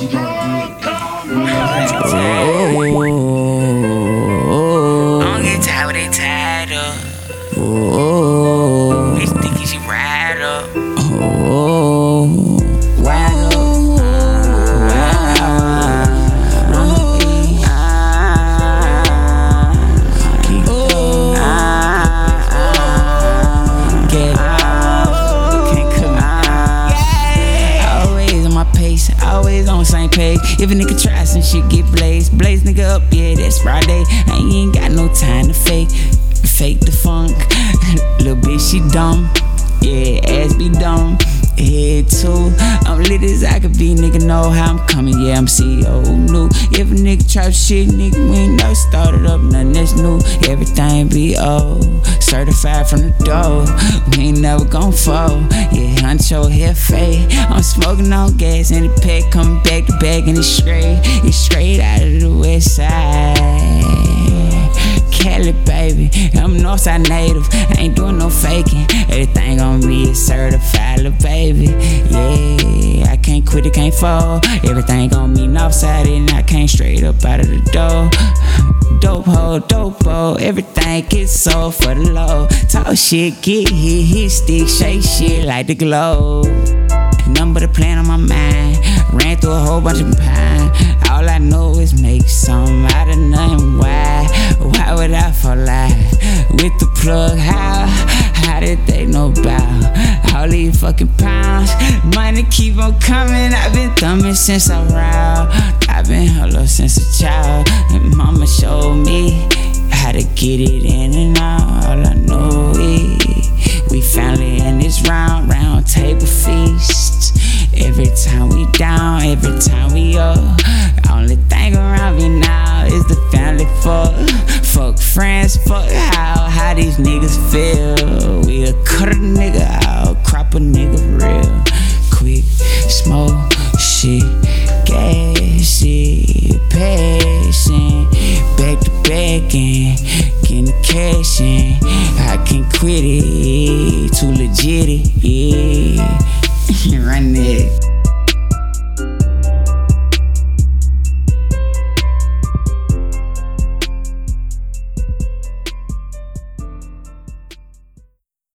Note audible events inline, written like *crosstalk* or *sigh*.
Ooh. I don't get always on the same page. If a nigga try some shit, get blazed. Blaze nigga up, yeah, that's Friday. I ain't got no time to fake, fake the funk. *laughs* Little bitch, she dumb. Yeah, ass be dumb. Head too. I'm lit as I could be, nigga know how I'm coming. Yeah, I'm CEO Nuke. If a nigga try shit, nigga, we ain't never started up, nothing that's new. Everything be old. Certified from the door. We ain't never gon' fall. Yeah, huncho here fade. I'm smoking on gas and the pack coming back to back and it's straight. It's straight out of the west side. Cali, baby. I'm Northside native. I ain't doing no faking. Everything on me is certified, baby. Yeah, I can't quit it, can't fall. Everything on me Northside and I came straight up out of the door. Dope hoe, dope hoe, everything gets sold for the low. Talk shit, get hit, hit stick, shake shit like the globe. Number the plan on my mind. Ran through a whole bunch of pine. All I know is make some out of nothing. Why? Why would I fall out with the plug? How? How did they know about all these fucking pounds? Money keep on coming. I've been thumbing since I round. I've been hello since a child. And mama showed me how to get it in and out. All I know is we family in this round, round table feast. Every time we down, every time we up. Only thing around me now is the family fuck. Fuck friends, fuck how, how these niggas feel. We a cut a nigga out, working, getting the cash in. I can't quit it, too legit it, yeah. *laughs* Run it.